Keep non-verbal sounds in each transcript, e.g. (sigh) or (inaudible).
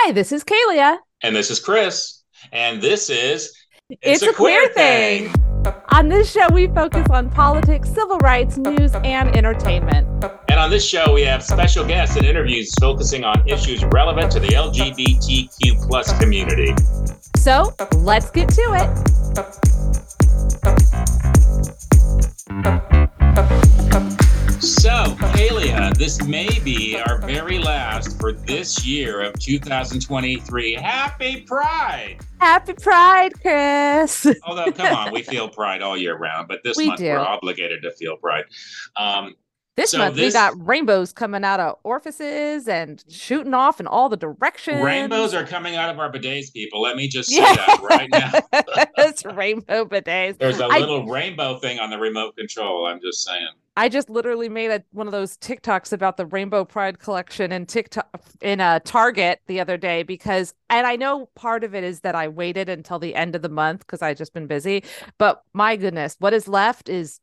Hi, this is Kalia. And this is Chris. And this is It's, a, Queer, Thang. On this show, we focus on politics, civil rights, news, and entertainment. And on this show, we have special guests and interviews focusing on issues relevant to the LGBTQ plus community. So let's get to it. So, this may be our very last for this year of 2023. Happy Pride! Happy Pride, Chris. (laughs) Although, come on, we feel pride all year round, but this We month do. we're obligated to feel pride. Um, This So month we got rainbows coming out of orifices and shooting off in all the directions. rainbows are coming out of our bidets, people. Let me just say Yeah. that right now. (laughs) it's rainbow bidets. There's a little rainbow thing on the remote control. I'm just saying. I just literally made a, one of those TikToks about the Rainbow Pride collection in TikTok in a Target the other day because, and I know part of it is that I waited until the end of the month because I just been busy. But my goodness, what is left is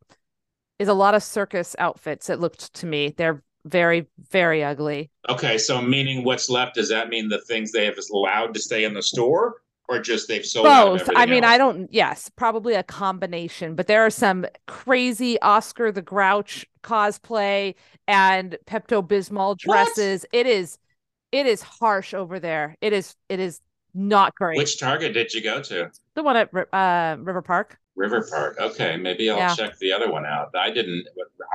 is a lot of circus outfits. It looked to me they're very very ugly. Okay, so meaning what's left? Does that mean the things they have is allowed to stay in the store, or just they've sold Both. I mean, else? I don't. Yes, probably a combination. But there are some crazy Oscar the Grouch cosplay and Pepto Bismol What? dresses. It is, it is harsh over there. It is, it is not great. Which Target did you go to? the one at uh, River Park. River Park. Okay, maybe I'll Yeah. check the other one out. I didn't.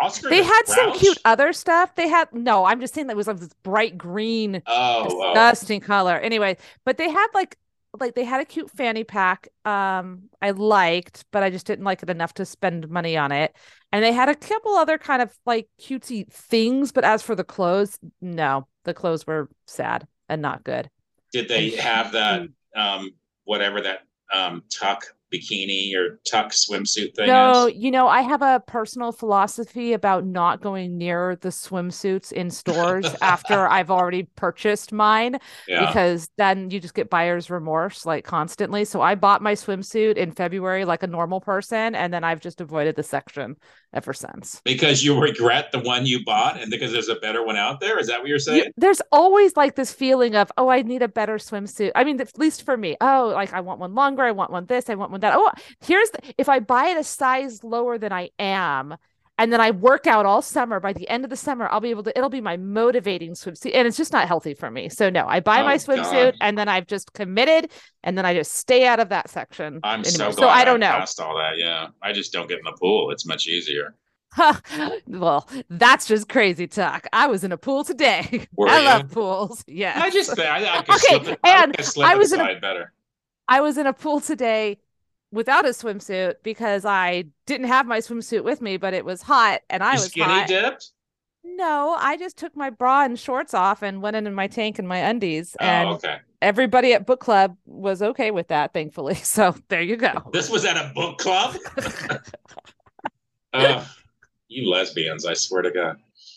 Oscar. They the had some cute other stuff. They had no. I'm just saying that was like this bright green, Oh, oh. disgusting color. Anyway, but they had like like they had a cute fanny pack um I liked, but I just didn't like it enough to spend money on it. And they had a couple other kind of like cutesy things, but as for the clothes, no. The clothes were sad and not good. Did they have that? Um, whatever that um tuck bikini or tuck swimsuit thing No, is. you know, I have a personal philosophy about not going near the swimsuits in stores (laughs) after I've already purchased mine. Yeah. because then you just get buyer's remorse like constantly. So I bought my swimsuit in February like a normal person, and then I've just avoided the section ever since. because you regret the one you bought, and because there's a better one out there. Is that what you're You- saying? there's always like this feeling of, oh, I need a better swimsuit. I mean, at least for me, oh, like I want one longer, I want one this, I want one that. Oh, here's the, if I buy it a size lower than I am. And then I work out all summer. By the end of the summer, I'll be able to, it'll be my motivating swimsuit. And it's just not healthy for me. So, no, I buy my Oh, swimsuit God. and then I've just committed and then I just stay out of that section. I'm so glad so I don't know. passed all that. Yeah, I just don't get in the pool. It's much easier. (laughs) well, that's just crazy talk. I was in a pool today. (laughs) Were I you? love pools. Yeah. I just I, I could (laughs) Okay, slip I and slip I was in a- better. I was in a pool today without a swimsuit because I didn't have my swimsuit with me, but it was hot and I You was skinny hot. dipped? No, I just took my bra and shorts off and went in in my tank and my undies. Oh, and Oh, okay. everybody at book club was okay with that, thankfully. (laughs) So there you go. This was at a book club. (laughs) Ugh, you lesbians! I swear to God.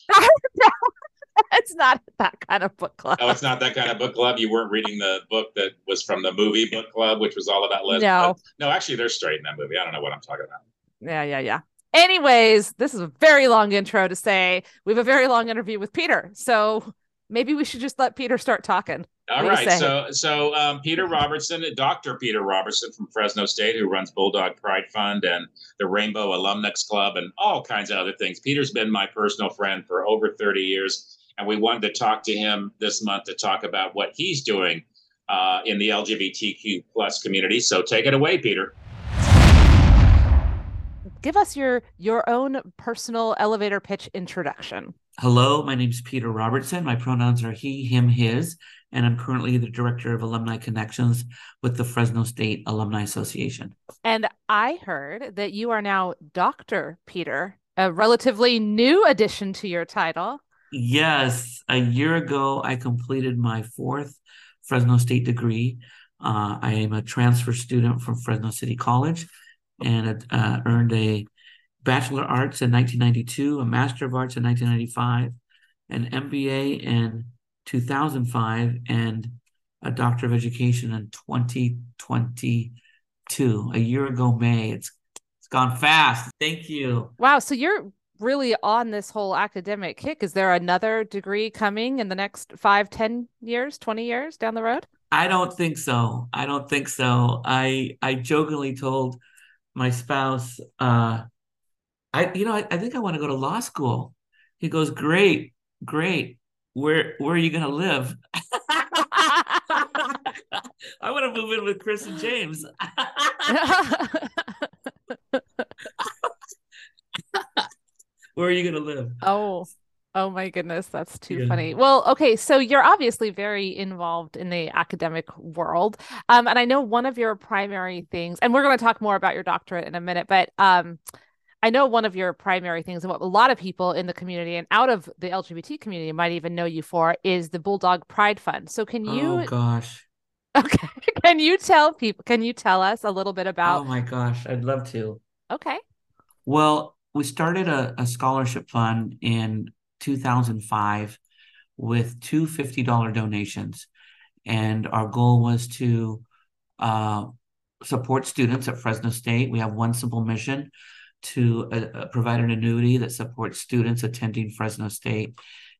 (laughs) it's not that kind of book club. Oh, it's not that kind of book club. You weren't reading the book that was from the movie book club, which was all about lesbians. No. no, actually, they're straight in that movie. I don't know what I'm talking about. Yeah, yeah, yeah. Anyways, this is a very long intro to say we have a very long interview with Peter. So maybe we should just let Peter start talking. All What do you right, so so um, Peter Robertson, Dr. Peter Robertson from Fresno State, who runs Bulldog Pride Fund and the Rainbow Alumnex Club and all kinds of other things. Peter's been my personal friend for over 30 years, and we wanted to talk to him this month to talk about what he's doing uh, in the LGBTQ plus community. So take it away, Peter. Give us your your own personal elevator pitch introduction. Hello, my name is Peter Robertson. My pronouns are he, him, his, and I'm currently the Director of Alumni Connections with the Fresno State Alumni Association. And I heard that you are now Dr. Peter, a relatively new addition to your title. Yes, a year ago, I completed my fourth Fresno State degree. Uh, I am a transfer student from Fresno City College and uh, earned a Bachelor of Arts in 1992, a Master of Arts in 1995, an MBA in 2005, and a Doctor of Education in 2022. A year ago, May. It's it's gone fast. Thank you. Wow, so you're really on this whole academic kick. Is there another degree coming in the next five, ten years, 20 years down the road? I don't think so. I don't think so. I I jokingly told my spouse, uh, I you know, I, I think I want to go to law school. He goes, Great, great. Where where are you gonna live? (laughs) I want to move in with Chris and James. (laughs) (laughs) Where are you going to live? Oh, oh my goodness, that's too Yeah. funny. Well, okay, so you're obviously very involved in the academic world. Um, and I know one of your primary things, and we're going to talk more about your doctorate in a minute, but um, I know one of your primary things and what a lot of people in the community and out of the LGBT community might even know you for is the Bulldog Pride Fund. So can you Oh gosh. (laughs) okay, can you tell people, can you tell us a little bit about? Oh my gosh. I'd love to. okay. Well, we started a, a scholarship fund in 2005 with two $50 donations. And our goal was to uh, support students at Fresno State. We have one simple mission to uh, uh, provide an annuity that supports students attending Fresno State.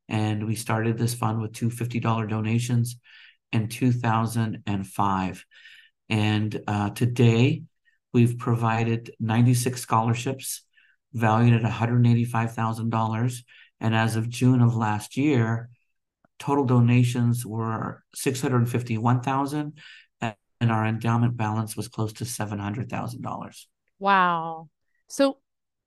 And we started this fund with two $50 donations in 2005. And uh, today, we've provided 96 scholarships valued at $185,000. And as of June of last year, total donations were 651,000 and our endowment balance was close to $700,000. Wow. So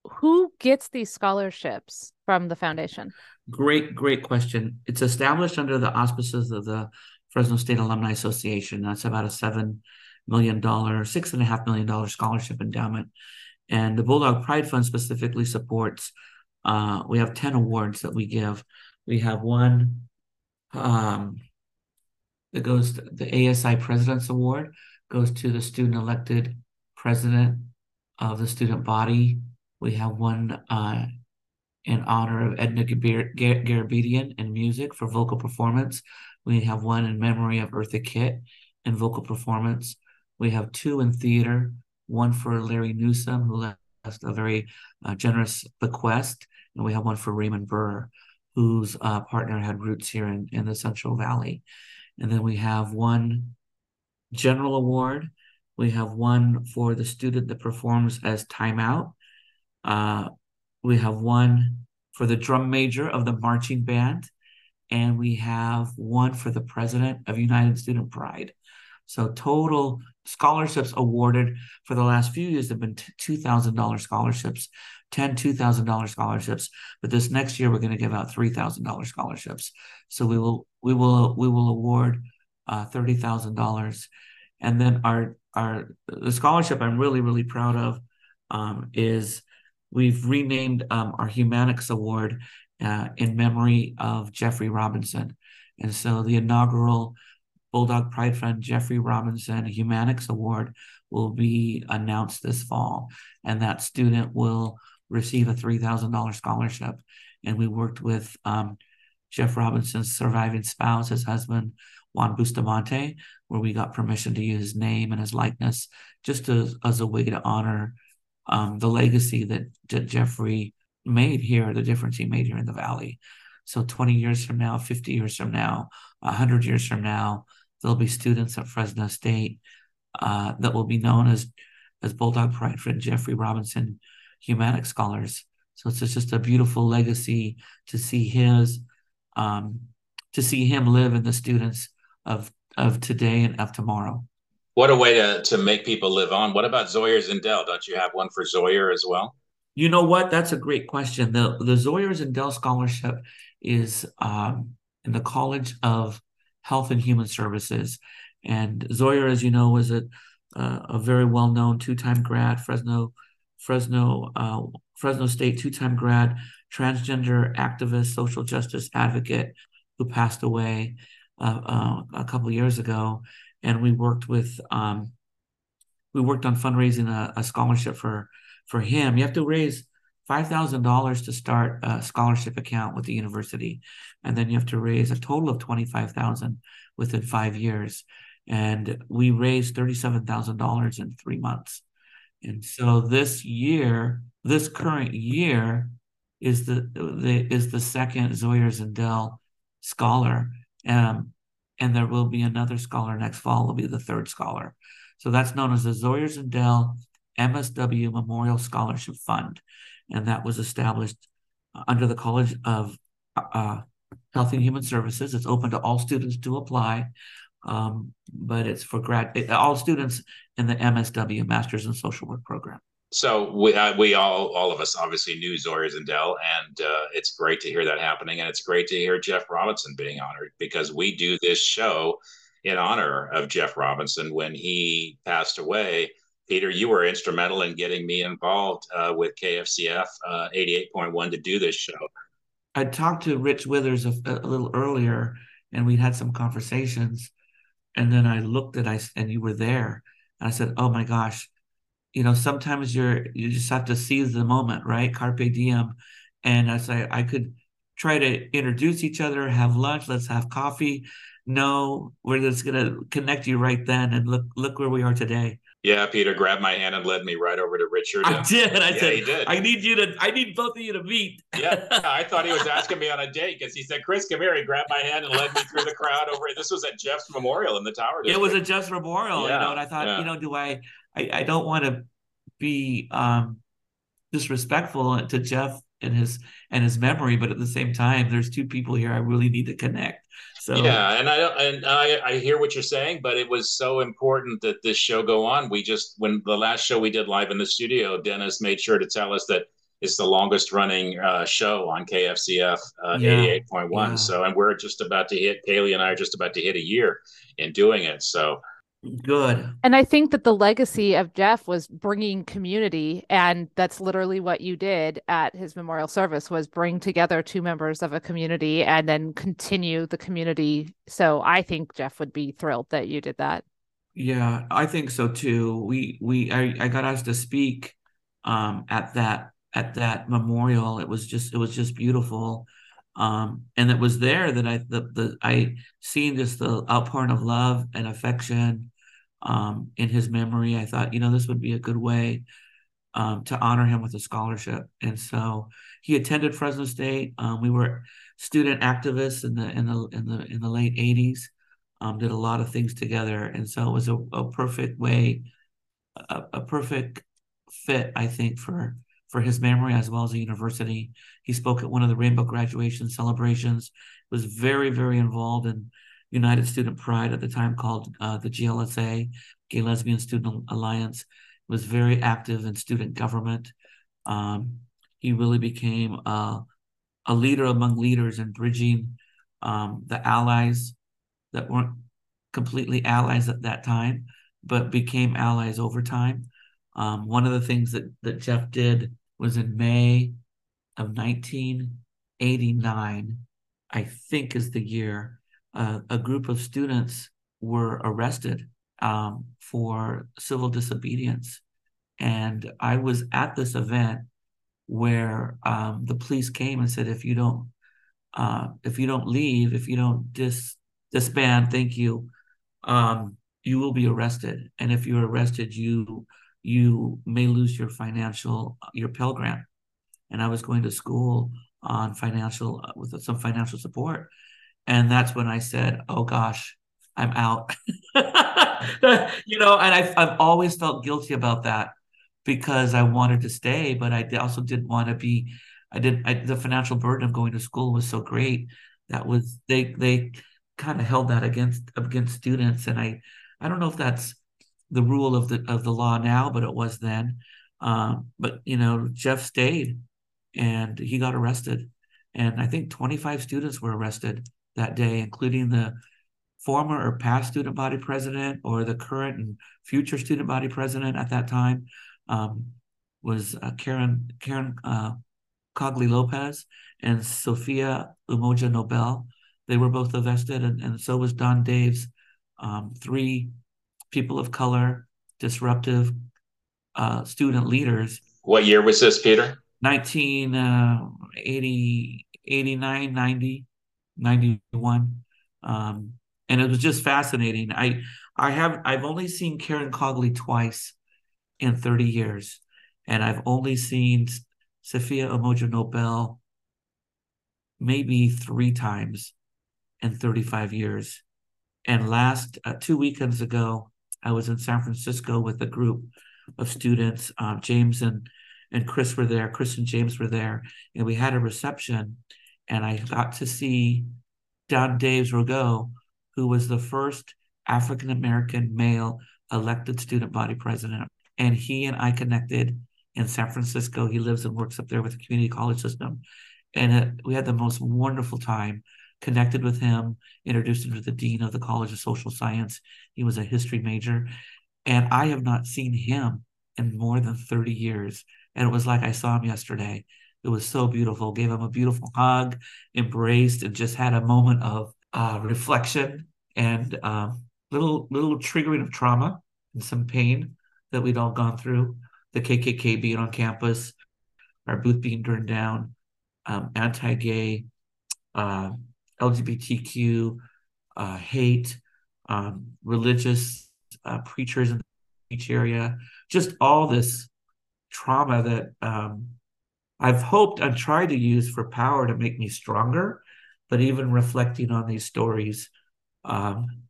who gets these scholarships from the foundation? Great, great question. It's established under the auspices of the Fresno State Alumni Association. That's about a seven million dollar, six and a half million dollar scholarship endowment. And the Bulldog Pride Fund specifically supports. Uh, we have ten awards that we give. We have one um, that goes to the ASI President's Award goes to the student elected president of the student body. We have one uh, in honor of Edna Gar- Gar- Garabedian in music for vocal performance. We have one in memory of Eartha Kitt in vocal performance. We have two in theater, one for Larry Newsom, who left a very uh, generous bequest, and we have one for Raymond Burr, whose uh, partner had roots here in, in the Central Valley. And then we have one general award. We have one for the student that performs as timeout. Uh, we have one for the drum major of the marching band, and we have one for the president of United Student Pride. So total scholarships awarded for the last few years have been $2,000 scholarships, 10 $2,000 scholarships. But this next year, we're going to give out $3,000 scholarships. So we will, we will, we will award uh, $30,000. And then our, our, the scholarship I'm really, really proud of um, is we've renamed um, our Humanics Award uh, in memory of Jeffrey Robinson. And so the inaugural Bulldog Pride Fund Jeffrey Robinson Humanics Award will be announced this fall. And that student will receive a $3,000 scholarship. And we worked with um, Jeff Robinson's surviving spouse, his husband, Juan Bustamante, where we got permission to use his name and his likeness just as, as a way to honor um, the legacy that, that Jeffrey made here, the difference he made here in the Valley. So 20 years from now, 50 years from now, 100 years from now, there'll be students at Fresno State uh, that will be known as as Bulldog Pride Fund Jeffrey Robinson Humanics Scholars. So it's just a beautiful legacy to see his um, to see him live in the students of of today and of tomorrow. What a way to, to make people live on. What about Zoyer Zindel? Don't you have one for Zoyer as well? You know what? That's a great question. The the Zoyer Zindel Scholarship is um, in the College of Health and Human Services, and Zoyer, as you know, was a uh, a very well known two time grad, Fresno Fresno uh, Fresno State two time grad, transgender activist, social justice advocate, who passed away uh, uh, a couple years ago, and we worked with um, we worked on fundraising a, a scholarship for for him. You have to raise five thousand dollars to start a scholarship account with the university, and then you have to raise a total of twenty five thousand within five years. And we raised thirty seven thousand dollars in three months. And so this year, this current year, is the, the is the second Zoyer Zindell scholar. Um, and there will be another scholar next fall, will be the third scholar. So that's known as the Zoyer Zindell MSW Memorial Scholarship Fund. And that was established under the College of uh, Health and Human Services. It's open to all students to apply, um, but it's for grad all students in the MSW Masters in Social Work program. So we uh, we all all of us obviously knew Zoyer Zindell, and uh, it's great to hear that happening, and it's great to hear Jeff Robinson being honored because we do this show in honor of Jeff Robinson when he passed away. Peter, you were instrumental in getting me involved uh, with KFCF uh, 88.1 to do this show. I talked to Rich Withers a, a, little earlier, and we had some conversations. And then I looked at I and you were there, and I said, "Oh my gosh, you know, sometimes you're you just have to seize the moment, right? Carpe diem." And I said, I could try to introduce each other, have lunch, let's have coffee. No, we're just gonna connect you right then, and look look where we are today. Yeah, Peter grabbed my hand and led me right over to Richard. I did. I yeah, said, he did. I need you to. I need both of you to meet. yeah, (laughs) I thought he was asking me on a date because he said, "Chris, come here." He grabbed my hand and led me through the crowd over. This was at Jeff's memorial in the Tower. District. It was a Jeff's memorial, yeah, you know. And I thought, yeah. you know, do I, I? I don't want to be um disrespectful to Jeff and his and his memory, but at the same time, there's two people here I really need to connect. So yeah, and I and I, I hear what you're saying, but it was so important that this show go on. We just when the last show we did live in the studio, Dennis made sure to tell us that it's the longest running uh, show on KFCF uh, yeah, 88.1. Yeah. So, and we're just about to hit, Kaylee and I are just about to hit a year in doing it. So, Good. And I think that the legacy of Jeff was bringing community and that's literally what you did at his memorial service was bring together two members of a community and then continue the community. So I think Jeff would be thrilled that you did that. Yeah, I think so too. We we I, I got asked to speak um at that at that memorial. It was just it was just beautiful. Um, and it was there that I the, the I seen just the outpouring of love and affection um, in his memory. I thought, you know, this would be a good way um, to honor him with a scholarship. And so he attended Fresno State. Um, we were student activists in the in the in the in the late '80s. Um, did a lot of things together, and so it was a, a perfect way, a, a perfect fit, I think, for for his memory as well as the university. He spoke at one of the Rainbow graduation celebrations. Was very very involved in United Student Pride at the time called uh, the GLSA, Gay Lesbian Student Alliance, was very active in student government. Um, he really became a, a leader among leaders in bridging um, the allies that weren't completely allies at that time, but became allies over time. Um, one of the things that, that Jeff did was in May of 1989, I think is the year, uh, a group of students were arrested um, for civil disobedience. And I was at this event where um, the police came and said, if you don't, uh, if you don't leave, if you don't dis disband, thank you, um, you will be arrested. And if you're arrested, you you may lose your financial your Pell Grant. And I was going to school on financial uh, with some financial support, and that's when I said, "Oh gosh, I'm out." (laughs) you know, and I've I've always felt guilty about that because I wanted to stay, but I also didn't want to be. I did. I, the financial burden of going to school was so great that was they they kind of held that against against students, and I I don't know if that's the rule of the of the law now, but it was then. Um, but you know, Jeff stayed, and he got arrested, and I think 25 students were arrested that day, including the former or past student body president or the current and future student body president at that time um, was uh, Karen Karen uh, Cogli Lopez and Sophia Umoja Nobel. They were both arrested, and, and so was Don Daves. Um, three people of color, disruptive uh, student leaders. What year was this, Peter? 1980, uh, 89, 90. 91. Um, and it was just fascinating. I I have I've only seen Karen Cogli twice in 30 years, and I've only seen Sophia Umoja Nobel maybe three times in 35 years. And last uh, two weekends ago, I was in San Francisco with a group of students. Uh, James and and Chris were there. Chris and James were there, and we had a reception. And I got to see Don Daves Rogo, who was the first African American male elected student body president. And he and I connected in San Francisco. He lives and works up there with the community college system. And it, we had the most wonderful time, connected with him, introduced him to the dean of the College of Social Science. He was a history major. And I have not seen him in more than 30 years. And it was like I saw him yesterday. It was so beautiful. Gave him a beautiful hug, embraced, and just had a moment of uh, reflection and um, little little triggering of trauma and some pain that we'd all gone through. The KKK being on campus, our booth being burned down, um, anti-gay, uh, LGBTQ, uh, hate, um, religious uh, preachers in the beach area, just all this trauma that um, I've hoped and tried to use for power to make me stronger. But even reflecting on these stories um,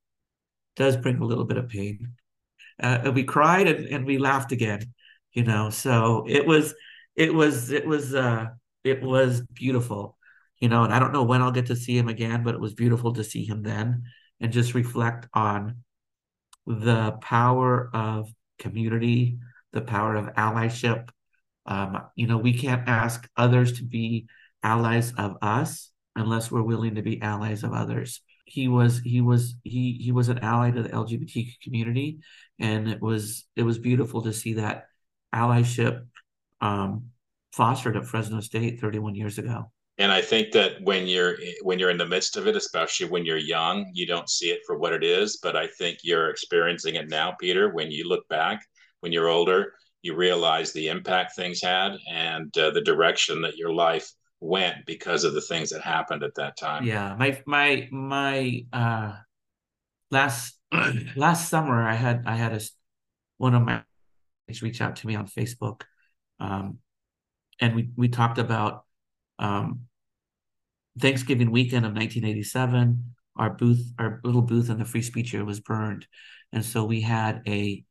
does bring a little bit of pain. Uh, we cried and, and we laughed again, you know. So it was, it was, it was, uh, it was beautiful, you know. And I don't know when I'll get to see him again, but it was beautiful to see him then and just reflect on the power of community, the power of allyship. Um, you know, we can't ask others to be allies of us unless we're willing to be allies of others. He was he was he he was an ally to the LGBT community, and it was it was beautiful to see that allyship um, fostered at Fresno State 31 years ago. And I think that when you're when you're in the midst of it, especially when you're young, you don't see it for what it is. But I think you're experiencing it now, Peter. When you look back, when you're older, you realize the impact things had and uh, the direction that your life went because of the things that happened at that time. Yeah, my my my uh, last (clears throat) last summer, I had I had a one of my reach out to me on Facebook, um, and we we talked about um, Thanksgiving weekend of 1987. Our booth, our little booth in the free speech area was burned, and so we had a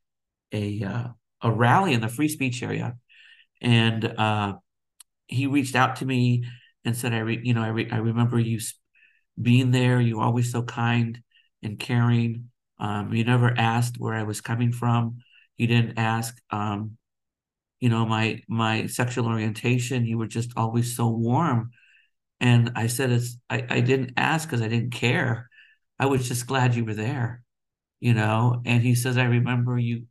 a uh, a rally in the free speech area, and uh, he reached out to me and said, "I re- you know I re- I remember you being there. You were always so kind and caring. Um, you never asked where I was coming from. You didn't ask, um, you know, my my sexual orientation. You were just always so warm." And I said, "It's I, I didn't ask because I didn't care. I was just glad you were there." You know, and he says, I remember you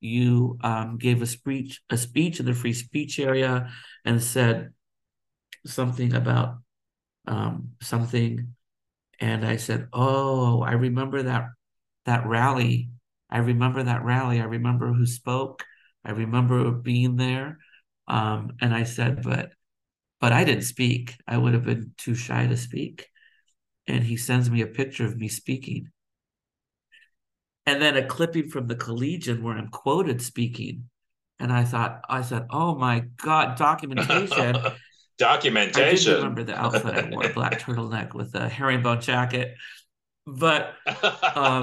you um, gave a speech a speech in the free speech area and said something about um, something. And i said oh i remember that that rally. I remember that rally. I remember who spoke. I remember being there. Um, and i said but but i didn't speak i would have been too shy to speak and he sends me a picture of me speaking and then a clipping from the Collegian where I'm quoted speaking. And I thought, I said, oh my God, documentation. (laughs) documentation. I remember the outfit I wore, black (laughs) turtleneck with a herringbone jacket. But um,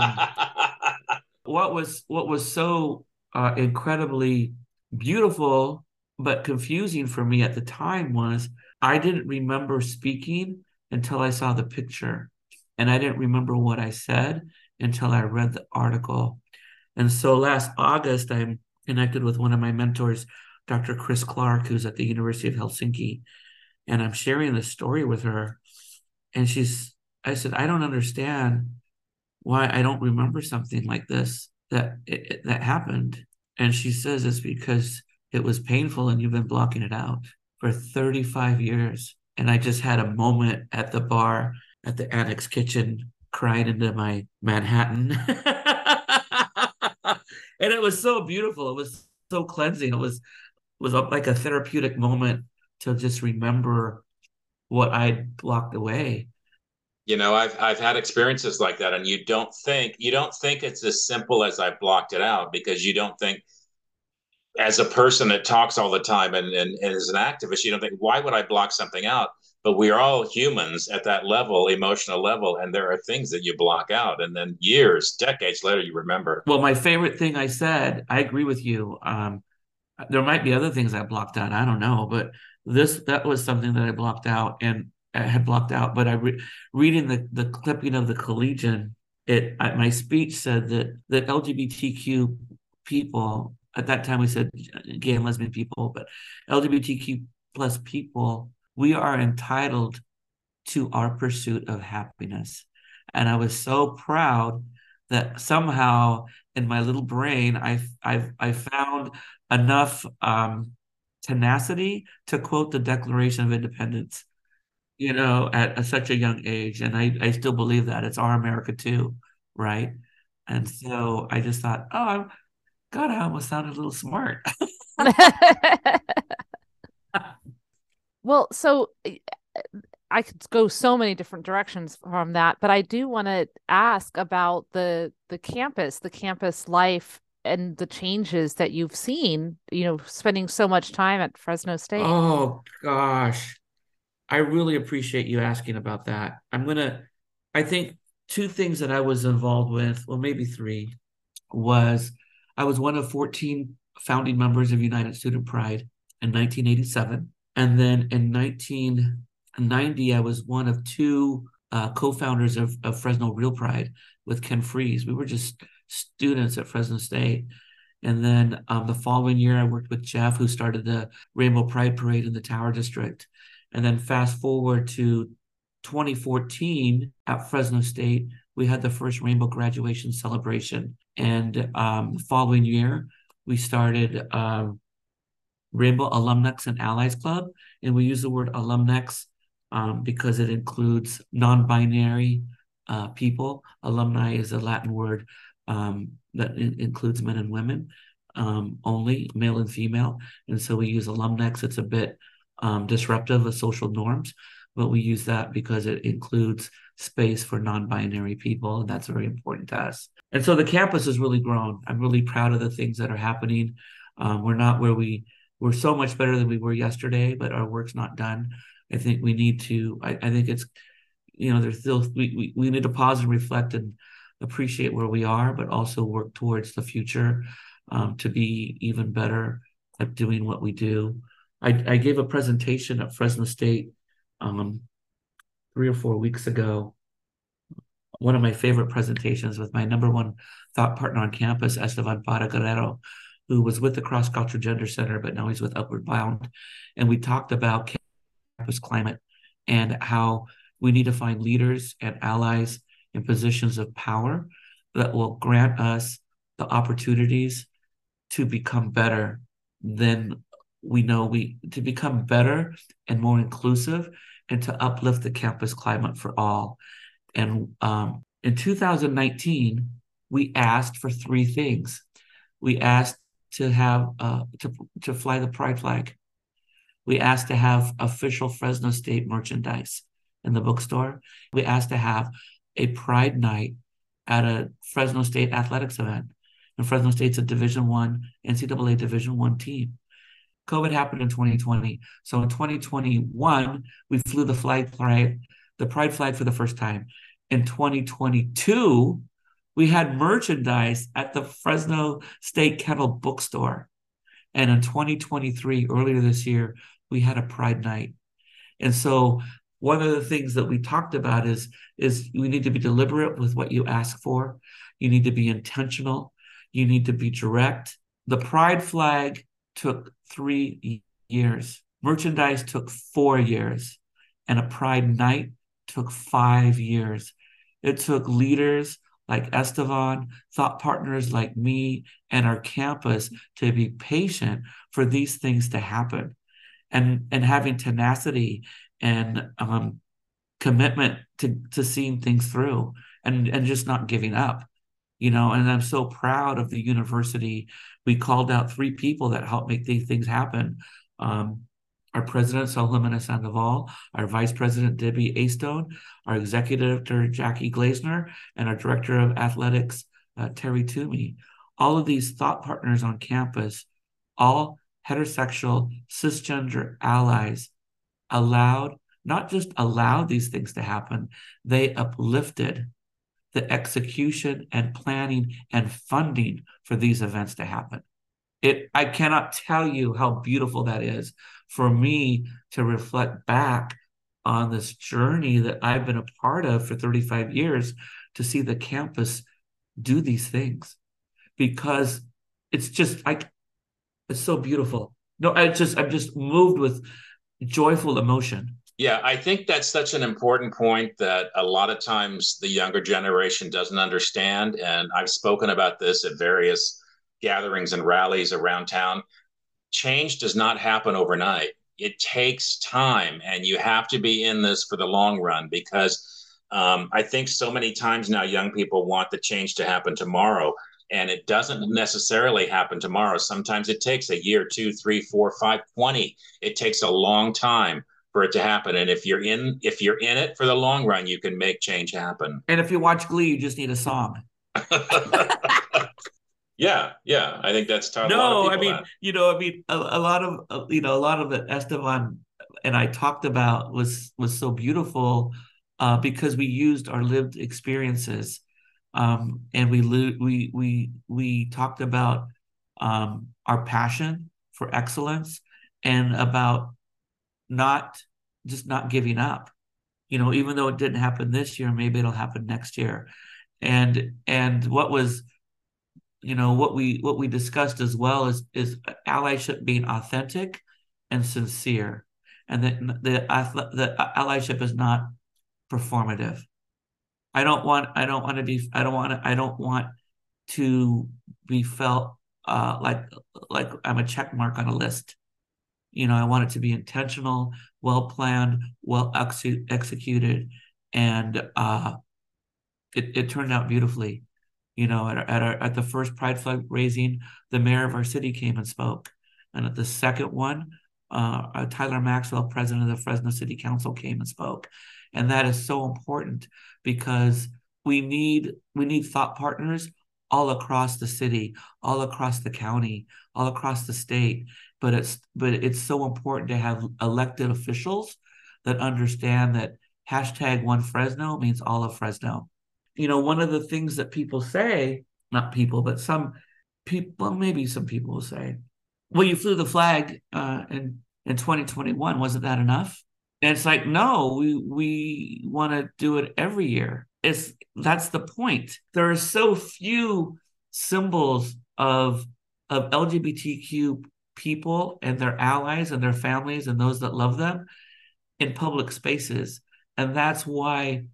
(laughs) what was what was so uh, incredibly beautiful but confusing for me at the time was I didn't remember speaking until I saw the picture, and I didn't remember what I said until I read the article. And so last August, I'm connected with one of my mentors, Dr. Chris Clark, who's at the University of Helsinki. And I'm sharing this story with her. And she's, I said, I don't understand why I don't remember something like this that it, that happened. And she says it's because it was painful and you've been blocking it out for 35 years. And I just had a moment at the bar at the Annex Kitchen cried into my Manhattan. (laughs) and it was so beautiful. It was so cleansing. It was it was like a therapeutic moment to just remember what I'd blocked away. You know, I've I've had experiences like that, and you don't think you don't think it's as simple as I blocked it out because you don't think as a person that talks all the time and, and, and as an activist, you don't think, why would I block something out? But we are all humans at that level, emotional level, and there are things that you block out, and then years, decades later, you remember. Well, my favorite thing I said, I agree with you. Um, there might be other things I blocked out. I don't know, but this that was something that I blocked out and I had blocked out. But I re- reading the the clipping of the Collegian, it I, my speech said that that LGBTQ people at that time we said gay and lesbian people, but LGBTQ plus people, we are entitled to our pursuit of happiness. And I was so proud that somehow in my little brain I I I found enough um, tenacity to quote the Declaration of Independence, you know, at, at such a young age, and I I still believe that it's our America too, right? And so I just thought, oh, I'm, God, I almost sounded a little smart. (laughs) well, so eh, I could go so many different directions from that, but I do want to ask about the the campus, the campus life and the changes that you've seen, you know, spending so much time at Fresno State. Oh gosh. I really appreciate you asking about that. I'm going to I think two things that I was involved with, well maybe three, was I was one of 14 founding members of United Student Pride in 1987. And then in 1990, I was one of two uh, co founders of, of Fresno Reel Pride with Ken Fries. We were just students at Fresno State. And then um, the following year, I worked with Jeff, who started the Rainbow Pride Parade in the Tower District. And then fast forward to 2014 at Fresno State, we had the first Rainbow graduation celebration. And um, the following year, we started um, Rainbow Alumnex and Allies Club. And we use the word alumnex um, because it includes non binary uh, people. Alumni is a Latin word um, that in- includes men and women um, only, male and female. And so we use alumnex. It's a bit um, disruptive of social norms, but we use that because it includes space for non-binary people and that's very important to us and so the campus has really grown. I'm really proud of the things that are happening. Um, we're not where we we're so much better than we were yesterday but our work's not done. I think we need to i, I think it's you know there's still we, we, we need to pause and reflect and appreciate where we are but also work towards the future um, to be even better at doing what we do. I, I gave a presentation at fresno state um, three or four weeks ago one of my favorite presentations with my number one thought partner on campus, Esteban Para Guerrero, who was with the Cross Cultural Gender Center, but now he's with Upward Bound. And we talked about campus climate and how we need to find leaders and allies in positions of power that will grant us the opportunities to become better than we know we to become better and more inclusive and to uplift the campus climate for all. And um, in 2019, we asked for three things. We asked to have uh, to to fly the pride flag. We asked to have official Fresno State merchandise in the bookstore. We asked to have a pride night at a Fresno State athletics event. And Fresno State's a Division One NCAA Division One team. COVID happened in 2020. So in 2021, we flew the flag pride, the pride flag for the first time. In 2022, we had merchandise at the Fresno State Kennel Bookstore. And in 2023, earlier this year, we had a pride night. And so one of the things that we talked about is, is we need to be deliberate with what you ask for. You need to be intentional. You need to be direct. The pride flag took three years. Merchandise took four years. And a Pride Night took five years. It took leaders like Estevan, thought partners like me, and our campus to be patient for these things to happen. And, and having tenacity and um, commitment to, to seeing things through and, and just not giving up you know? And i'm so proud of the university. We called out three people that helped make these things happen. Um, our president Saul Sandoval, our vice president Debbie Astone, our executive director Jackie Glazner, and our director of athletics uh, Terry Tumey. All of these thought partners on campus all heterosexual cisgender allies allowed not just allowed these things to happen, they uplifted the execution and planning and funding for these events to happen. It I cannot tell you how beautiful that is for me to reflect back on this journey that I've been a part of for 35 years to see the campus do these things because it's just like it's so beautiful. No, I just I'm just moved with joyful emotion. Yeah, I think that's such an important point that a lot of times the younger generation doesn't understand. And I've spoken about this at various gatherings and rallies around town. Change does not happen overnight. It takes time, and you have to be in this for the long run because um, I think so many times now young people want the change to happen tomorrow and it doesn't necessarily happen tomorrow sometimes it takes a year two three four five twenty it takes a long time for it to happen and if you're in if you're in it for the long run you can make change happen and if you watch glee you just need a song (laughs) yeah yeah i think that's tough no i mean you know i mean a, a lot of uh, you know a lot of the estevan and i talked about was was so beautiful uh, because we used our lived experiences um, and we we we we talked about um, our passion for excellence and about not just not giving up. You know even though it didn't happen this year maybe it'll happen next year. And and what was you know what we what we discussed as well is is allyship being authentic and sincere and that the the allyship is not performative. I don't want i don't want to be i don't want to i don't want to be felt uh like like i'm a check mark on a list. You know i want it to be intentional well planned well ex- executed and uh it, it turned out beautifully you know at, our, at, our, at the first pride flag raising the mayor of our city came and spoke. And at the second one uh, uh, tyler maxwell president of the fresno city council came and spoke. And that is so important because we need we need thought partners all across the city all across the county all across the state. But it's but it's so important to have elected officials that understand that hashtag one Fresno means all of Fresno. You know, one of the things that people say, not people, but some people, well, maybe some people will say, well, you flew the flag uh, in in 2021. Wasn't that enough? And it's like, no, we we want to do it every year. It's that's the point. There are so few symbols of of LGBTQ people and their allies and their families and those that love them in public spaces. And that's why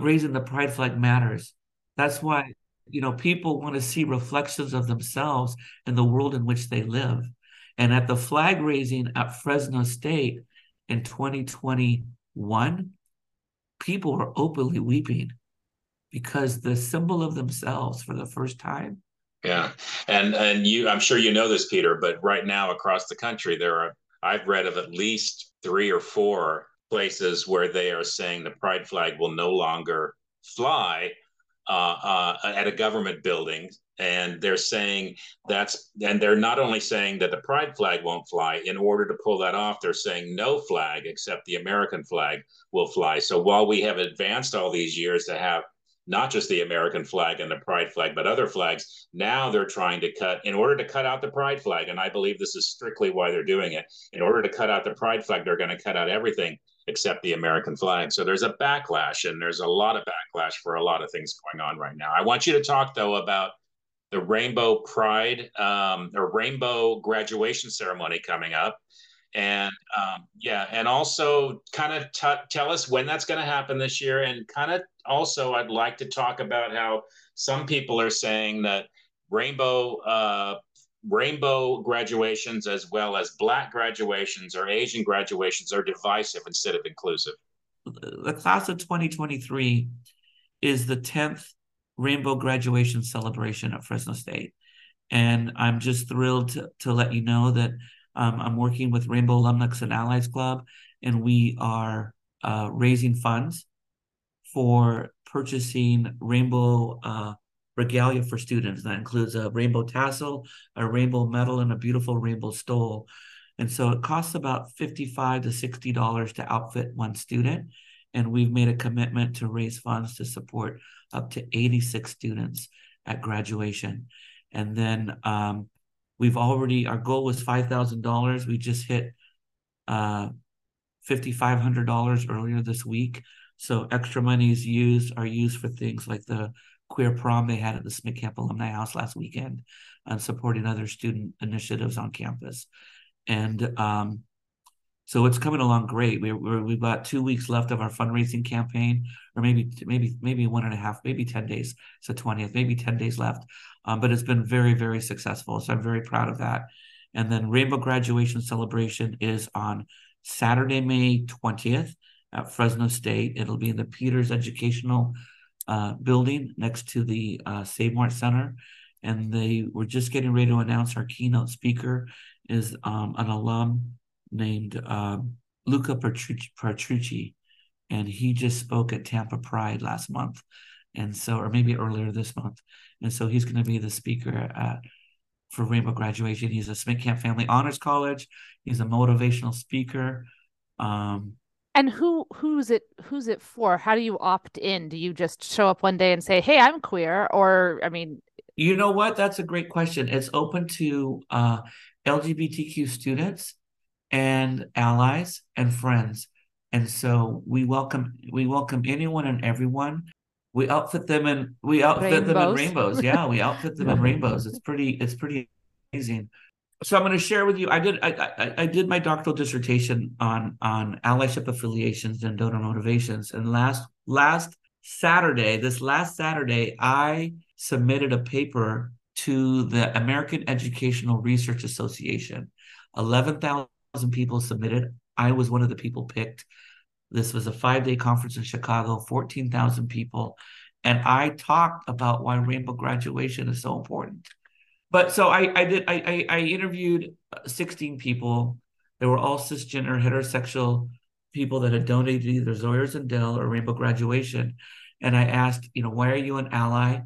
raising the pride flag matters. That's why, you know, people want to see reflections of themselves in the world in which they live. And at the flag raising at Fresno State in 2021, people were openly weeping because the symbol of themselves for the first time yeah, and and you, I'm sure you know this, Peter, but right now across the country, there are I've read of at least three or four places where they are saying the pride flag will no longer fly uh, uh, at a government building, and they're saying that's and they're not only saying that the pride flag won't fly. In order to pull that off, they're saying no flag except the American flag will fly. So while we have advanced all these years to have not just the American flag and the pride flag, but other flags. Now they're trying to cut, in order to cut out the pride flag, and I believe this is strictly why they're doing it. In order to cut out the pride flag, they're going to cut out everything except the American flag. So there's a backlash, and there's a lot of backlash for a lot of things going on right now. I want you to talk, though, about the Rainbow Pride um, or Rainbow graduation ceremony coming up and um, yeah and also kind of t- tell us when that's going to happen this year and kind of also i'd like to talk about how some people are saying that rainbow uh, rainbow graduations as well as black graduations or asian graduations are divisive instead of inclusive. The class of 2023 is the 10th rainbow graduation celebration at fresno state. And i'm just thrilled to, to let you know that um, I'm working with Rainbow Alumnex and Allies Club, and we are uh, raising funds for purchasing rainbow uh, regalia for students. That includes a rainbow tassel, a rainbow medal, and a beautiful rainbow stole. And so it costs about 55 to $60 to outfit one student. And we've made a commitment to raise funds to support up to 86 students at graduation. And then um, we've already, our goal was $5,000. We just hit uh, $5,500 earlier this week. So extra monies used are used for things like the queer prom they had at the Smittcamp Alumni House last weekend and supporting other student initiatives on campus. And um, so it's coming along great. We, we're, we've got two weeks left of our fundraising campaign, or maybe maybe maybe one and a half, maybe ten days. It's the twentieth, maybe ten days left. Um, but it's been very very successful. So I'm very proud of that. And then Rainbow Graduation Celebration is on Saturday, May 20th at Fresno State. It'll be in the Peters Educational uh, Building next to the uh, Save Mart Center. And they were just getting ready to announce our keynote speaker is um, an alum named um, Luca Petrucci. And he just spoke at Tampa Pride last month. And so, or maybe earlier this month. And so he's going to be the speaker at for Rainbow graduation. He's a Smittcamp Family Honors College. He's a motivational speaker. Um, and who who's it who's it for? How do you opt in? Do you just show up one day and say, "Hey, I'm queer," or I mean, you know what? That's a great question. It's open to uh, LGBTQ students and allies and friends, and so we welcome we welcome anyone and everyone we outfit them in we outfit rainbows. them in rainbows. Yeah, we outfit them in (laughs) rainbows. It's pretty it's pretty amazing. So I'm going to share with you. I did I, I, I did my doctoral dissertation on on allyship affiliations and donor motivations. And last last Saturday, this last Saturday, I submitted a paper to the American Educational Research Association. Eleven thousand people submitted. I was one of the people picked this was a five day conference in Chicago, 14,000 people. And I talked about why rainbow graduation is so important. But so I, I did, I, I, I interviewed 16 people. They were all cisgender, heterosexual people that had donated either Zoyers and Dell or Rainbow Graduation. And I asked, you know, why are you an ally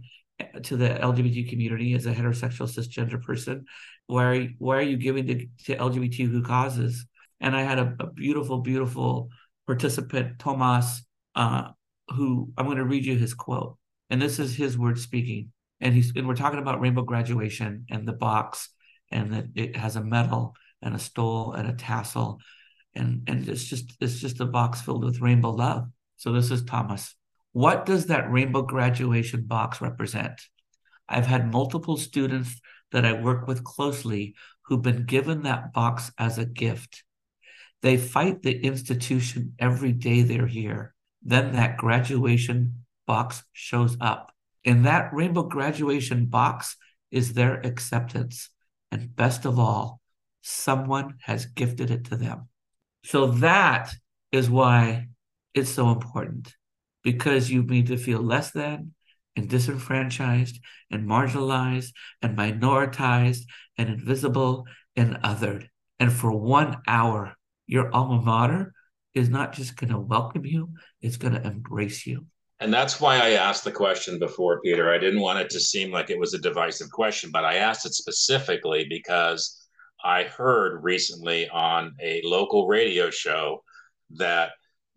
to the LGBT community as a heterosexual cisgender person? Why are you, why are you giving to, to LGBTQ causes? And I had a, a beautiful, beautiful participant, Tomas, uh, who I'm going to read you his quote. And this is his word speaking. And he's and we're talking about rainbow graduation and the box, and that it has a medal and a stole and a tassel. And, and it's just it's just a box filled with rainbow love. So this is Thomas. What does that rainbow graduation box represent? I've had multiple students that I work with closely who've been given that box as a gift. They fight the institution every day they're here. Then that graduation box shows up. In that rainbow graduation box is their acceptance. And best of all, someone has gifted it to them. So that is why it's so important because you need to feel less than and disenfranchised and marginalized and minoritized and invisible and othered. And for one hour, your alma mater is not just going to welcome you, it's going to embrace you. And that's why I asked the question before, Peter. I didn't want it to seem like it was a divisive question, but I asked it specifically because I heard recently on a local radio show that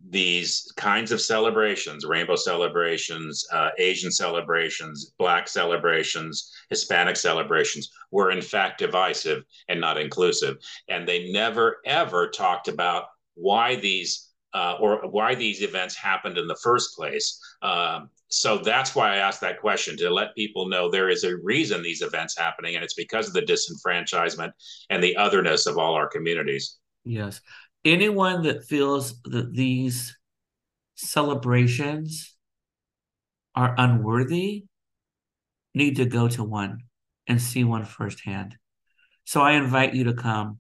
these kinds of celebrations rainbow celebrations uh, asian celebrations black celebrations hispanic celebrations were in fact divisive and not inclusive and they never ever talked about why these uh, or why these events happened in the first place. Um, so that's why i asked that question to let people know there is a reason these events happening and it's because of the disenfranchisement and the otherness of all our communities. Yes. Anyone that feels that these celebrations are unworthy need to go to one and see one firsthand. So I invite you to come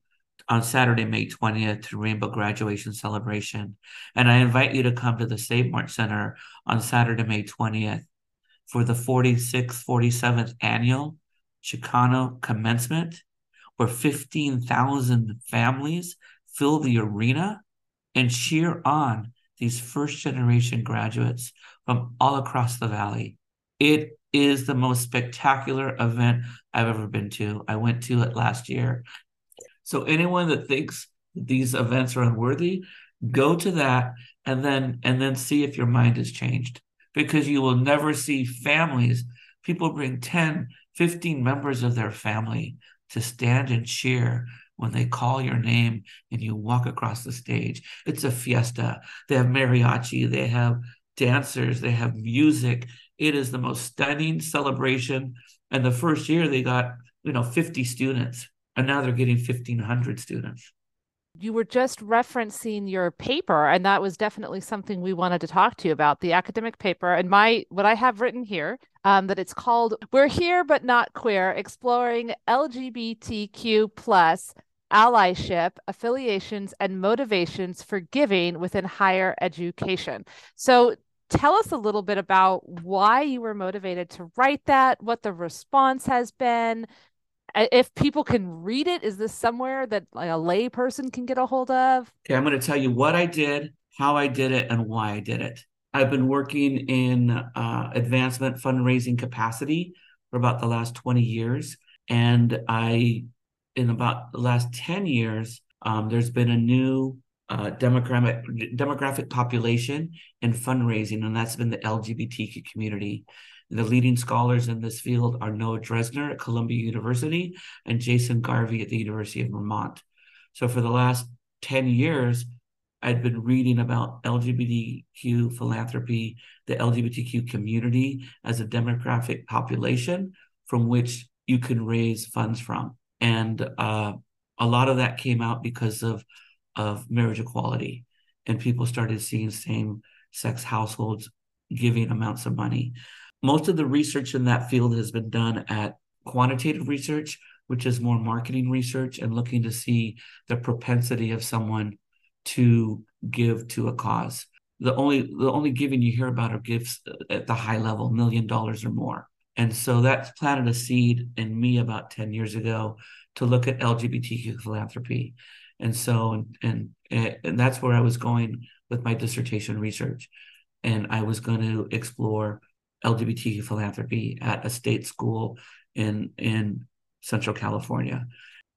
on Saturday, May 20th to Rainbow Graduation Celebration. And I invite you to come to the Save Mart Center on Saturday, May 20th for the 46th, 47th annual Chicano commencement, where 15,000 families fill the arena and cheer on these first generation graduates from all across the valley. It is the most spectacular event I've ever been to. I went to it last year. So anyone that thinks these events are unworthy, go to that and then and then see if your mind has changed. Because you will never see families people bring 10 15 members of their family to stand and cheer when they call your name and you walk across the stage. It's a fiesta. They have mariachi they have dancers they have music. It is the most stunning celebration. And the first year they got you know 50 students and now they're getting 1500 students. You were just referencing your paper and that was definitely something we wanted to talk to you about the academic paper. And my what i have written here um, that it's called we're here but not queer exploring lgbtq plus allyship affiliations and motivations for giving within higher education. So tell us a little bit about why you were motivated to write that what the response has been if people can read it is this somewhere that like a lay person can get a hold of? Okay i'm going to tell you what i did how i did it and why i did it. I've been working in uh, advancement fundraising capacity for about the last 20 years and i in about the last 10 years um, there's been a new uh, demographic demographic population in fundraising and that's been the lgbtq community the leading scholars in this field are Noah Drezner at Columbia University and Jason Garvey at the University of Vermont. So for the last 10 years, I'd been reading about LGBTQ philanthropy, the LGBTQ community as a demographic population from which you can raise funds from. And uh, a lot of that came out because of, of marriage equality. And people started seeing same sex households giving amounts of money most of the research in that field has been done at quantitative research, which is more marketing research and looking to see the propensity of someone to give to a cause. The only the only giving you hear about are gifts at the high level, million dollars or more. And so that planted a seed in me about 10 years ago to look at LGBTQ philanthropy. And so and and, and that's where I was going with my dissertation research. And I was going to explore LGBTQ philanthropy at a state school in in Central California.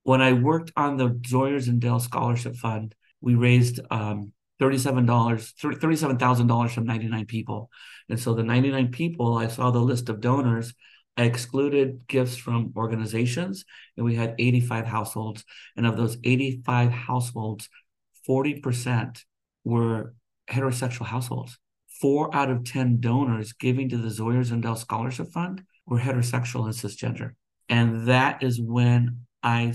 When I worked on the Zoyers and Dale Scholarship Fund, we raised um, $37, $37,000 from 99 people. And so the 99 people, I saw the list of donors. I excluded gifts from organizations, and we had 85 households. And of those 85 households, 40% were heterosexual households four out of 10 donors giving to the Zoyers and Dell Scholarship Fund were heterosexual and cisgender. And that is when I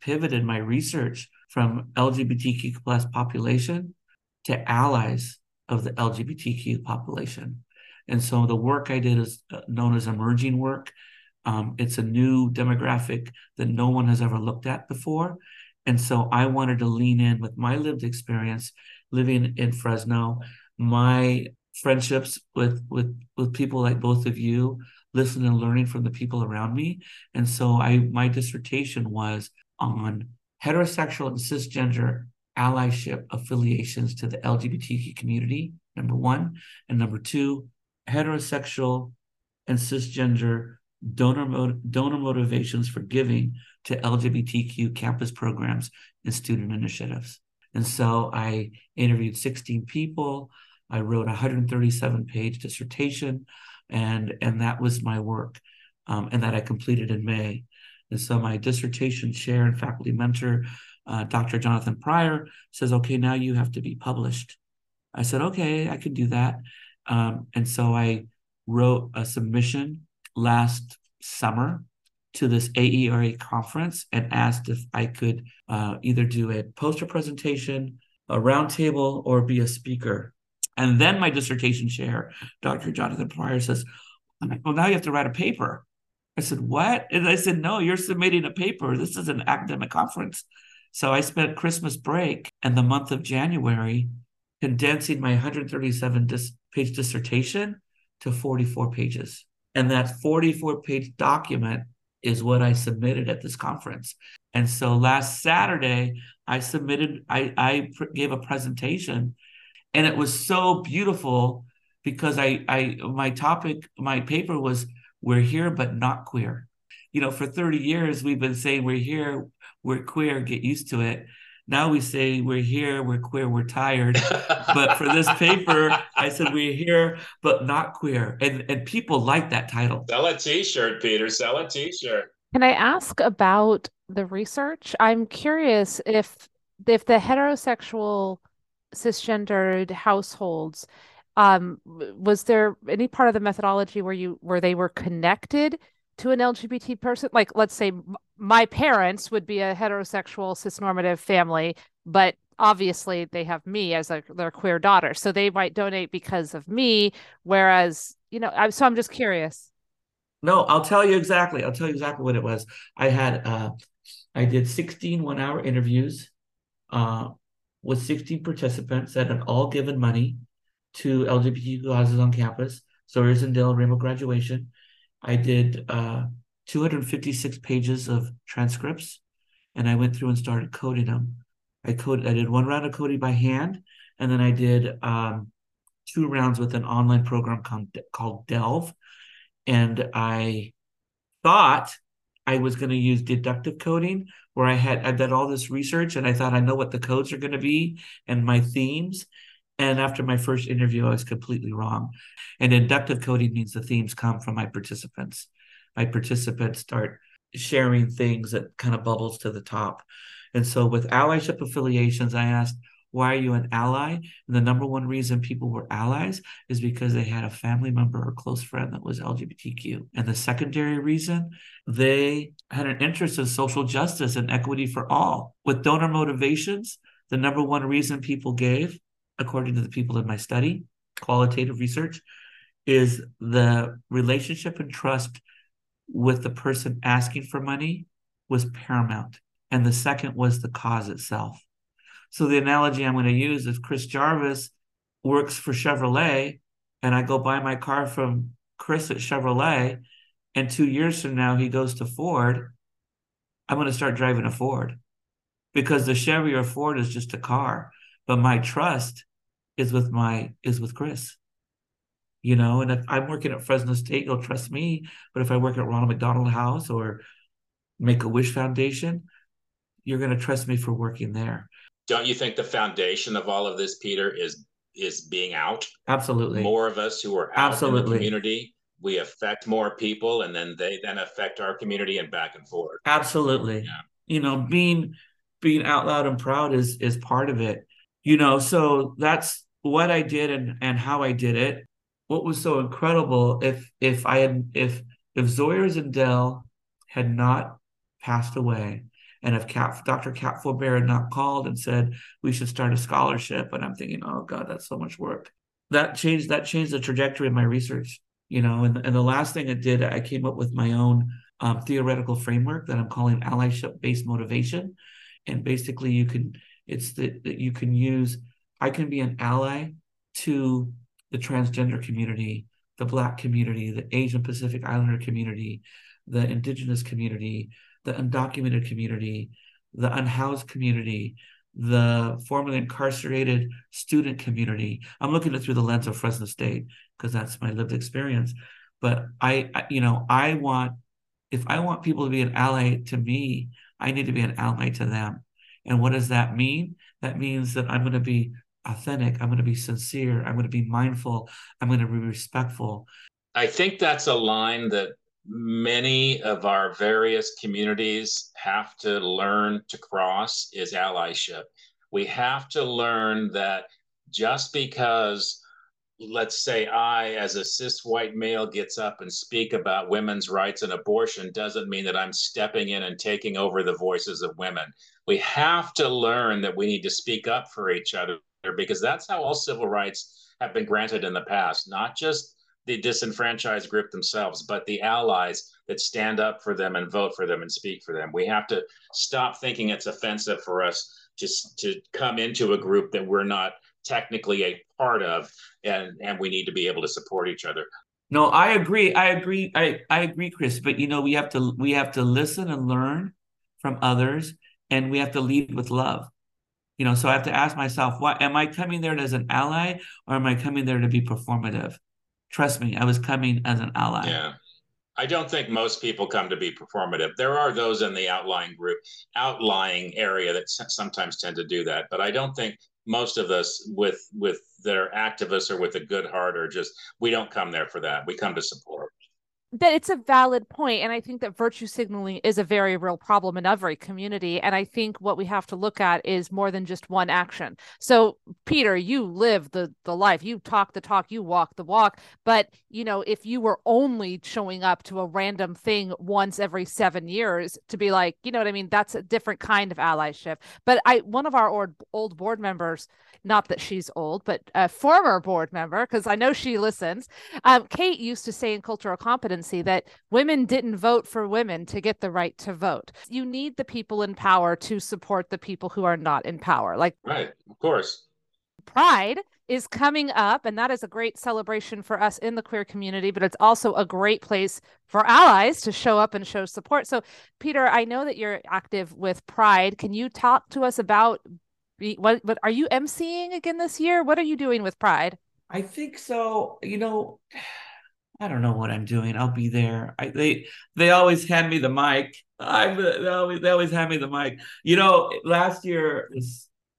pivoted my research from LGBTQ plus population to allies of the LGBTQ population. And so the work I did is uh, known as emerging work. Um, it's a new demographic that no one has ever looked at before. And so I wanted to lean in with my lived experience living in Fresno, my friendships with with with people like both of you listening and learning from the people around me. And so i my dissertation was on heterosexual and cisgender allyship affiliations to the lgbtq community number one. And number two heterosexual and cisgender donor donor motivations for giving to lgbtq campus programs and student initiatives. And so i interviewed 16 people I wrote a 137 page dissertation, and and that was my work, um, and that I completed in May. And so my dissertation chair and faculty mentor, uh, Dr. Jonathan Pryor, says, "Okay, now you have to be published." I said, "Okay, I can do that." Um, and so I wrote a submission last summer to this AERA conference and asked if I could uh, either do a poster presentation, a roundtable, or be a speaker and then my dissertation chair, Dr. Jonathan Pryor, says, Well, now you have to write a paper. I said, What? And I said, No, you're submitting a paper. This is an academic conference. So I spent Christmas break and the month of January condensing my 137 dis- page dissertation to 44 pages. And that 44 page document is what I submitted at this conference. And so last Saturday, I submitted, I, I pr- gave a presentation and it was so beautiful because I I my topic my paper was we're here but not queer. You know, for 30 years we've been saying we're here, we're queer, get used to it. Now we say we're here, we're queer, we're tired. but for this (laughs) paper, I said we're here, but not queer. And and people like that title. Sell a t-shirt, Peter. Sell a t-shirt. Can I ask about the research? I'm curious if if the heterosexual cisgendered households um was there any part of the methodology where you where they were connected to an LGBT person? Like let's say my parents would be a heterosexual cisnormative family but obviously they have me as a, their queer daughter so they might donate because of me whereas you know I'm, so i'm just curious. No i'll tell you exactly i'll tell you exactly what it was. I had uh i did 16 one hour interviews uh with 16 participants that had all given money to lgbtq causes on campus sawyers and dale rainbow graduation i did uh 256 pages of transcripts and i went through and started coding them I coded. I did one round of coding by hand, and then I did um, two rounds with an online program called, called Delve. And I thought I was going to use deductive coding, where I had I did all this research, and I thought I know what the codes are going to be and my themes. And after my first interview, I was completely wrong. And inductive coding means the themes come from my participants. My participants start sharing things that kind of bubbles to the top. And so with allyship affiliations, I asked, why are you an ally? And the number one reason people were allies is because they had a family member or close friend that was LGBTQ. And the secondary reason, they had an interest in social justice and equity for all. With donor motivations, the number one reason people gave, according to the people in my study, qualitative research, is the relationship and trust with the person asking for money was paramount and the second was the cause itself. So the analogy I'm going to use is Chris Jarvis works for Chevrolet, and I go buy my car from Chris at Chevrolet, and two years from now he goes to Ford. I'm going to start driving a Ford because the Chevy or Ford is just a car, but my trust is with my is with Chris. You know, and if I'm working at Fresno State, you'll trust me. But if I work at Ronald McDonald House or Make a Wish Foundation, you're going to trust me for working there. Don't you think the foundation of all of this, Peter, is is being out? Absolutely. More of us who are out Absolutely. in the community, we affect more people, and then they then affect our community and back and forth. Absolutely. Yeah. You know, being being out loud and proud is is part of it. You know, so that's what I did and and how I did it. What was so incredible if if I had if if Zoyers and Dell had not passed away, and if Cat, Dr. Cat Faubert had not called and said we should start a scholarship, and I'm thinking, oh God, that's so much work. That changed that changed the trajectory of my research. You know, and, and the last thing it did, I came up with my own um, theoretical framework that I'm calling allyship based motivation. And basically you can it's that, that you can use I can be an ally to the transgender community, the black community, the Asian Pacific Islander community, the indigenous community, the undocumented community, the unhoused community, the formerly incarcerated student community. I'm looking at through the lens of Fresno State because that's my lived experience. But I, I, you know, I want if I want people to be an ally to me, I need to be an ally to them. And what does that mean? That means that I'm going to be authentic. I'm going to be sincere. I'm going to be mindful. I'm going to be respectful. I think that's a line that many of our various communities have to learn to cross is allyship. We have to learn that just because let's say I, as a cis white male, gets up and speak about women's rights and abortion doesn't mean that I'm stepping in and taking over the voices of women. We have to learn that we need to speak up for each other because that's how all civil rights have been granted in the past, not just the disenfranchised group themselves, but the allies that stand up for them and vote for them and speak for them. We have to stop thinking it's offensive for us just to come into a group that we're not technically a part of and and we need to be able to support each other. No i agree i agree i i agree chris but you know we have to we have to listen and learn from others and we have to lead with love. You know so i have to ask myself what am i coming there as an ally or am i coming there to be performative trust me, I was coming as an ally. Yeah. I don't think most people come to be performative. There are those in the outlying group, outlying area that sometimes tend to do that, but I don't think most of us with with their activists or with a good heart are just we don't come there for that. We come to support that it's a valid point and i think that virtue signaling is a very real problem in every community and i think what we have to look at is more than just one action. So peter you live the the life you talk the talk you walk the walk but you know if you were only showing up to a random thing once every 7 years to be like you know what i mean? That's a different kind of allyship. But i one of our old, old board members not that she's old but a former board member because i know she listens um, kate used to say in cultural competence that women didn't vote for women to get the right to vote. You need the people in power to support the people who are not in power. Like Right, of course. Pride is coming up, and that is a great celebration for us in the queer community, but it's also a great place for allies to show up and show support. So, Peter, I know that you're active with Pride. Can you talk to us about what, what are you emceeing again this year? What are you doing with Pride? I think so. You know, I don't know what I'm doing. I'll be there. I, they they always hand me the mic. I they always they always hand me the mic. You know, last year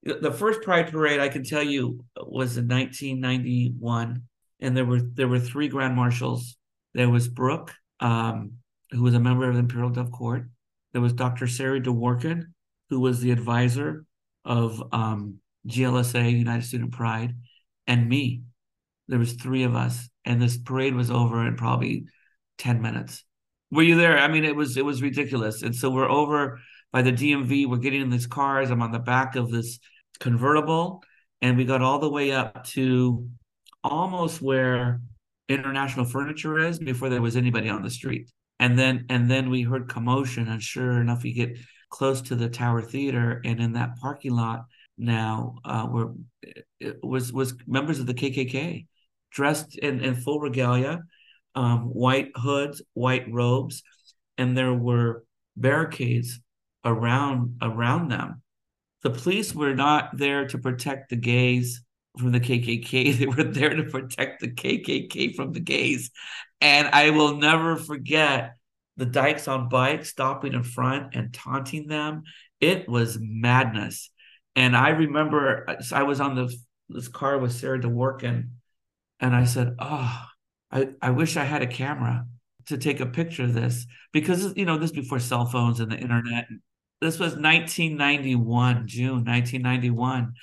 the first Pride parade I can tell you was in 1991, and there were there were three grand marshals. There was Brooke, um, who was a member of the Imperial Dove Court. There was Dr. Sarah Dworkin, who was the advisor of um, GLSA United Student Pride, and me. There was three of us and this parade was over in probably 10 minutes. Were you there? I mean it was it was ridiculous. And so we're over by the dmv we're getting in these cars. I'm on the back of this convertible and we got all the way up to almost where international furniture is before there was anybody on the street. And then and then we heard commotion and sure enough we get close to the tower theater and in that parking lot now uh were it was was members of the kkk dressed in, in full regalia, um, white hoods, white robes, and there were barricades around around them. The police were not there to protect the gays from the KKK. (laughs) They were there to protect the KKK from the gays. And I will never forget the dykes on bikes stopping in front and taunting them. It was madness. And I remember I was on the, this car with Sarah Dworkin and I said, "Oh, I, I wish I had a camera to take a picture of this because you know this before cell phones and the internet. This was 1991, June 1991.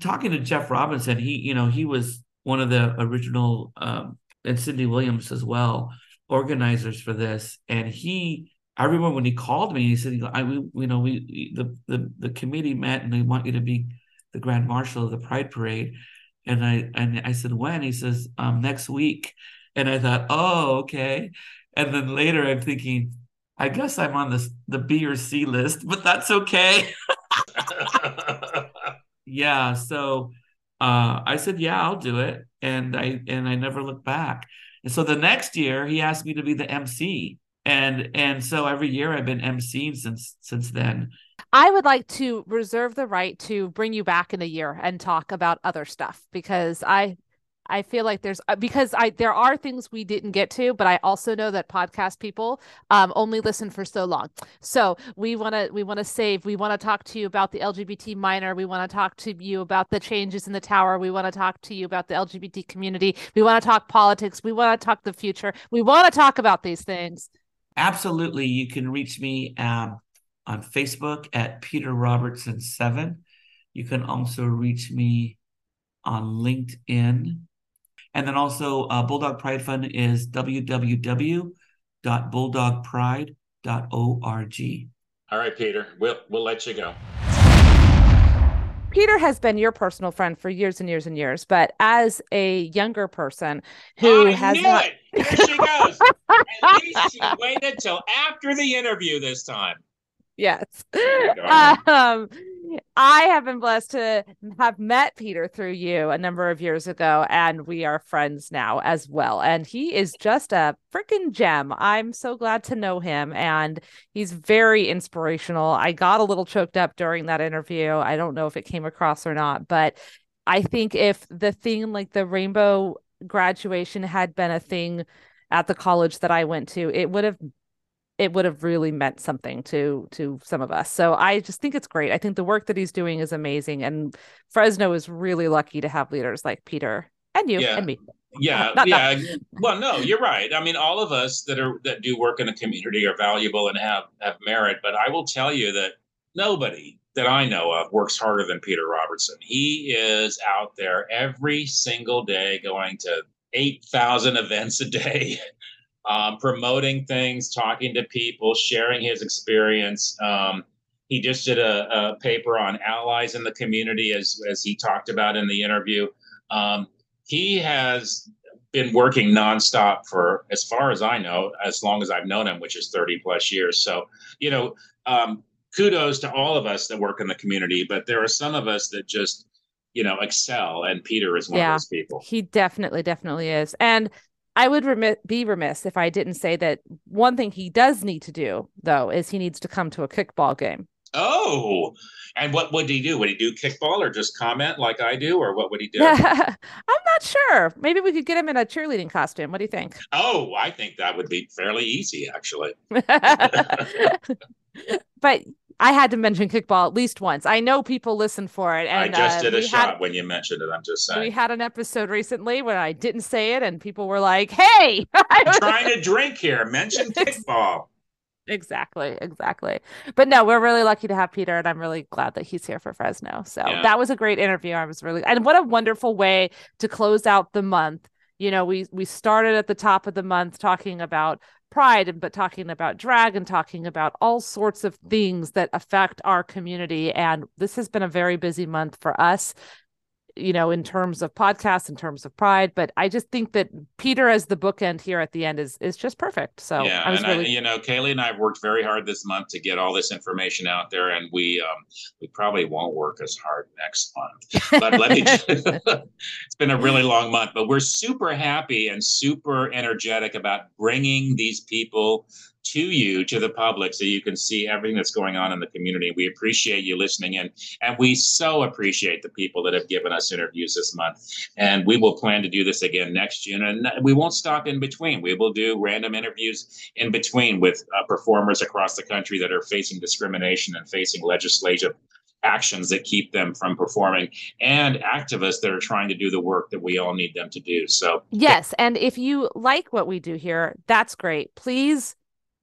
Talking to Jeff Robinson, he you know he was one of the original um, and Cindy Williams as well organizers for this, and he. I remember when he called me, he said, "I we you know we the the the committee met and they want you to be the grand marshal of the Pride Parade." And I and I said, when? He says, um, next week. And I thought, oh, okay. And then later I'm thinking, I guess I'm on this the B or C list, but that's okay. (laughs) yeah. So uh, I said, yeah, I'll do it. And I and I never looked back. And so the next year he asked me to be the MC. And and so every year I've been MCing since since then. I would like to reserve the right to bring you back in a year and talk about other stuff because I I feel like there's uh, because I there are things we didn't get to, but I also know that podcast people um, only listen for so long. So we want to we want to save. We want to talk to you about the LGBT minor. We want to talk to you about the changes in the tower. We want to talk to you about the LGBT community. We want to talk politics. We want to talk the future. We want to talk about these things. Absolutely, you can reach me. Um, on Facebook at Peter Robertson7. You can also reach me on LinkedIn. And then also, uh, Bulldog Pride Fund is www.bulldogpride.org. All right, Peter, we'll, we'll let you go. Peter has been your personal friend for years and years and years, but as a younger person who I has knew not... it. There she goes. At least she waited till after the interview this time yes. Um, I have been blessed to have met Peter through you a number of years ago, and we are friends now as well. And he is just a freaking gem. I'm so glad to know him, and he's very inspirational. I got a little choked up during that interview. I don't know if it came across or not, but I think if the thing like the rainbow graduation had been a thing at the college that I went to, it would have it would have really meant something to to some of us. So I just think it's great. I think the work that he's doing is amazing and Fresno is really lucky to have leaders like Peter and you Yeah. and me. Yeah, (laughs) Not- yeah. Well, no, you're right. I mean, all of us that are that do work in the community are valuable and have have merit. But I will tell you that nobody that I know of works harder than Peter Robertson. He is out there every single day, going to eight thousand events a day, (laughs) um, promoting things, talking to people, sharing his experience. Um, he just did a, a paper on allies in the community, as as he talked about in the interview. Um, he has been working nonstop for as far as I know, as long as I've known him, which is 30 plus years. So, you know, um, kudos to all of us that work in the community, but there are some of us that just, you know, excel. And Peter is one Yeah. of those people. He definitely, definitely is. And I would remi- be remiss if I didn't say that one thing he does need to do, though, is he needs to come to a kickball game. Oh, and what would he do? Would he do kickball or just comment like I do, or what would he do? (laughs) I'm not sure. Maybe we could get him in a cheerleading costume. What do you think? oh, I think that would be fairly easy, actually. (laughs) (laughs) but I had to mention kickball at least once. I know people listen for it. I And just uh, did a shot Had, when you mentioned it. I'm just saying. we had an episode recently where I didn't say it, and people were like, "Hey!" (laughs) I was- trying to drink here. Mention (laughs) kickball. exactly, exactly. But no, we're really lucky to have Peter, and I'm really glad that he's here for Fresno. So Yeah. that was a great interview. I was really, and what a wonderful way to close out the month. You know, we we started at the top of the month talking about pride and but talking about drag and talking about all sorts of things that affect our community. And this has been a very busy month for us you know in terms of podcasts in terms of pride but i just think that peter as the bookend here at the end is is just perfect so yeah, i was and really I, you know, Kaylee and I have worked very hard this month to get all this information out there, and we um, we probably won't work as hard next month. But let me, (laughs) (laughs) it's been a really long month, but we're super happy and super energetic about bringing these people to you, to the public, so you can see everything that's going on in the community. We appreciate you listening in, and we so appreciate the people that have given us interviews this month. And we will plan to do this again next June, and we won't stop in between. We will do random interviews in between with uh, performers across the country that are facing discrimination and facing legislative actions that keep them from performing and activists that are trying to do the work that we all need them to do. So, yes and if you like what we do here that's great please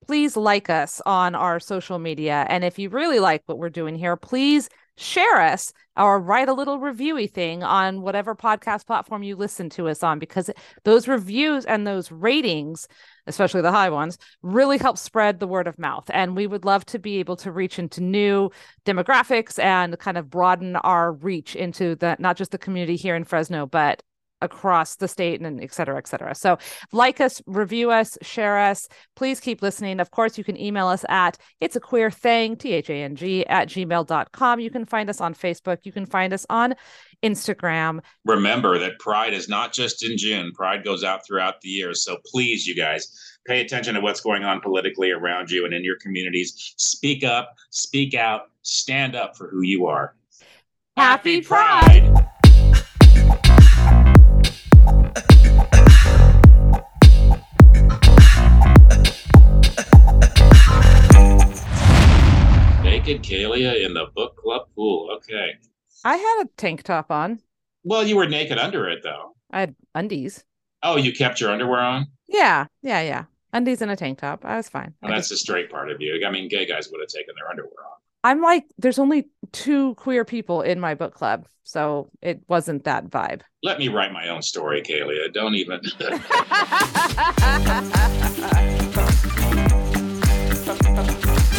please like us on our social media. And if you really like what we're doing here please share us or write a little reviewy thing on whatever podcast platform you listen to us on because those reviews and those ratings especially the high ones really help spread the word of mouth. And we would love to be able to reach into new demographics and kind of broaden our reach into the not just the community here in Fresno but across the state and et cetera, et cetera. So like us, review us, share us. Please keep listening. Of course, you can email us at it's a queer thang, T-H-A-N-G at gmail.com. You can find us on Facebook. You can find us on Instagram. remember that Pride is not just in June, Pride goes out throughout the year. So, please, you guys, pay attention to what's going on politically around you and in your communities. Speak up, speak out, stand up for who you are. Happy Pride! Naked Kalia in the book club pool. Okay. I had a tank top on. Well, you were naked under it, though. I had undies. Oh, you kept your underwear on? Yeah, yeah, yeah. Undies and a tank top. I was fine. Well, I that's just- the straight part of you. I mean, gay guys would have taken their underwear off. I'm like, there's only two queer people in my book club, so it wasn't that vibe. Let me write my own story, Kalia. Don't even. (laughs) (laughs) (laughs)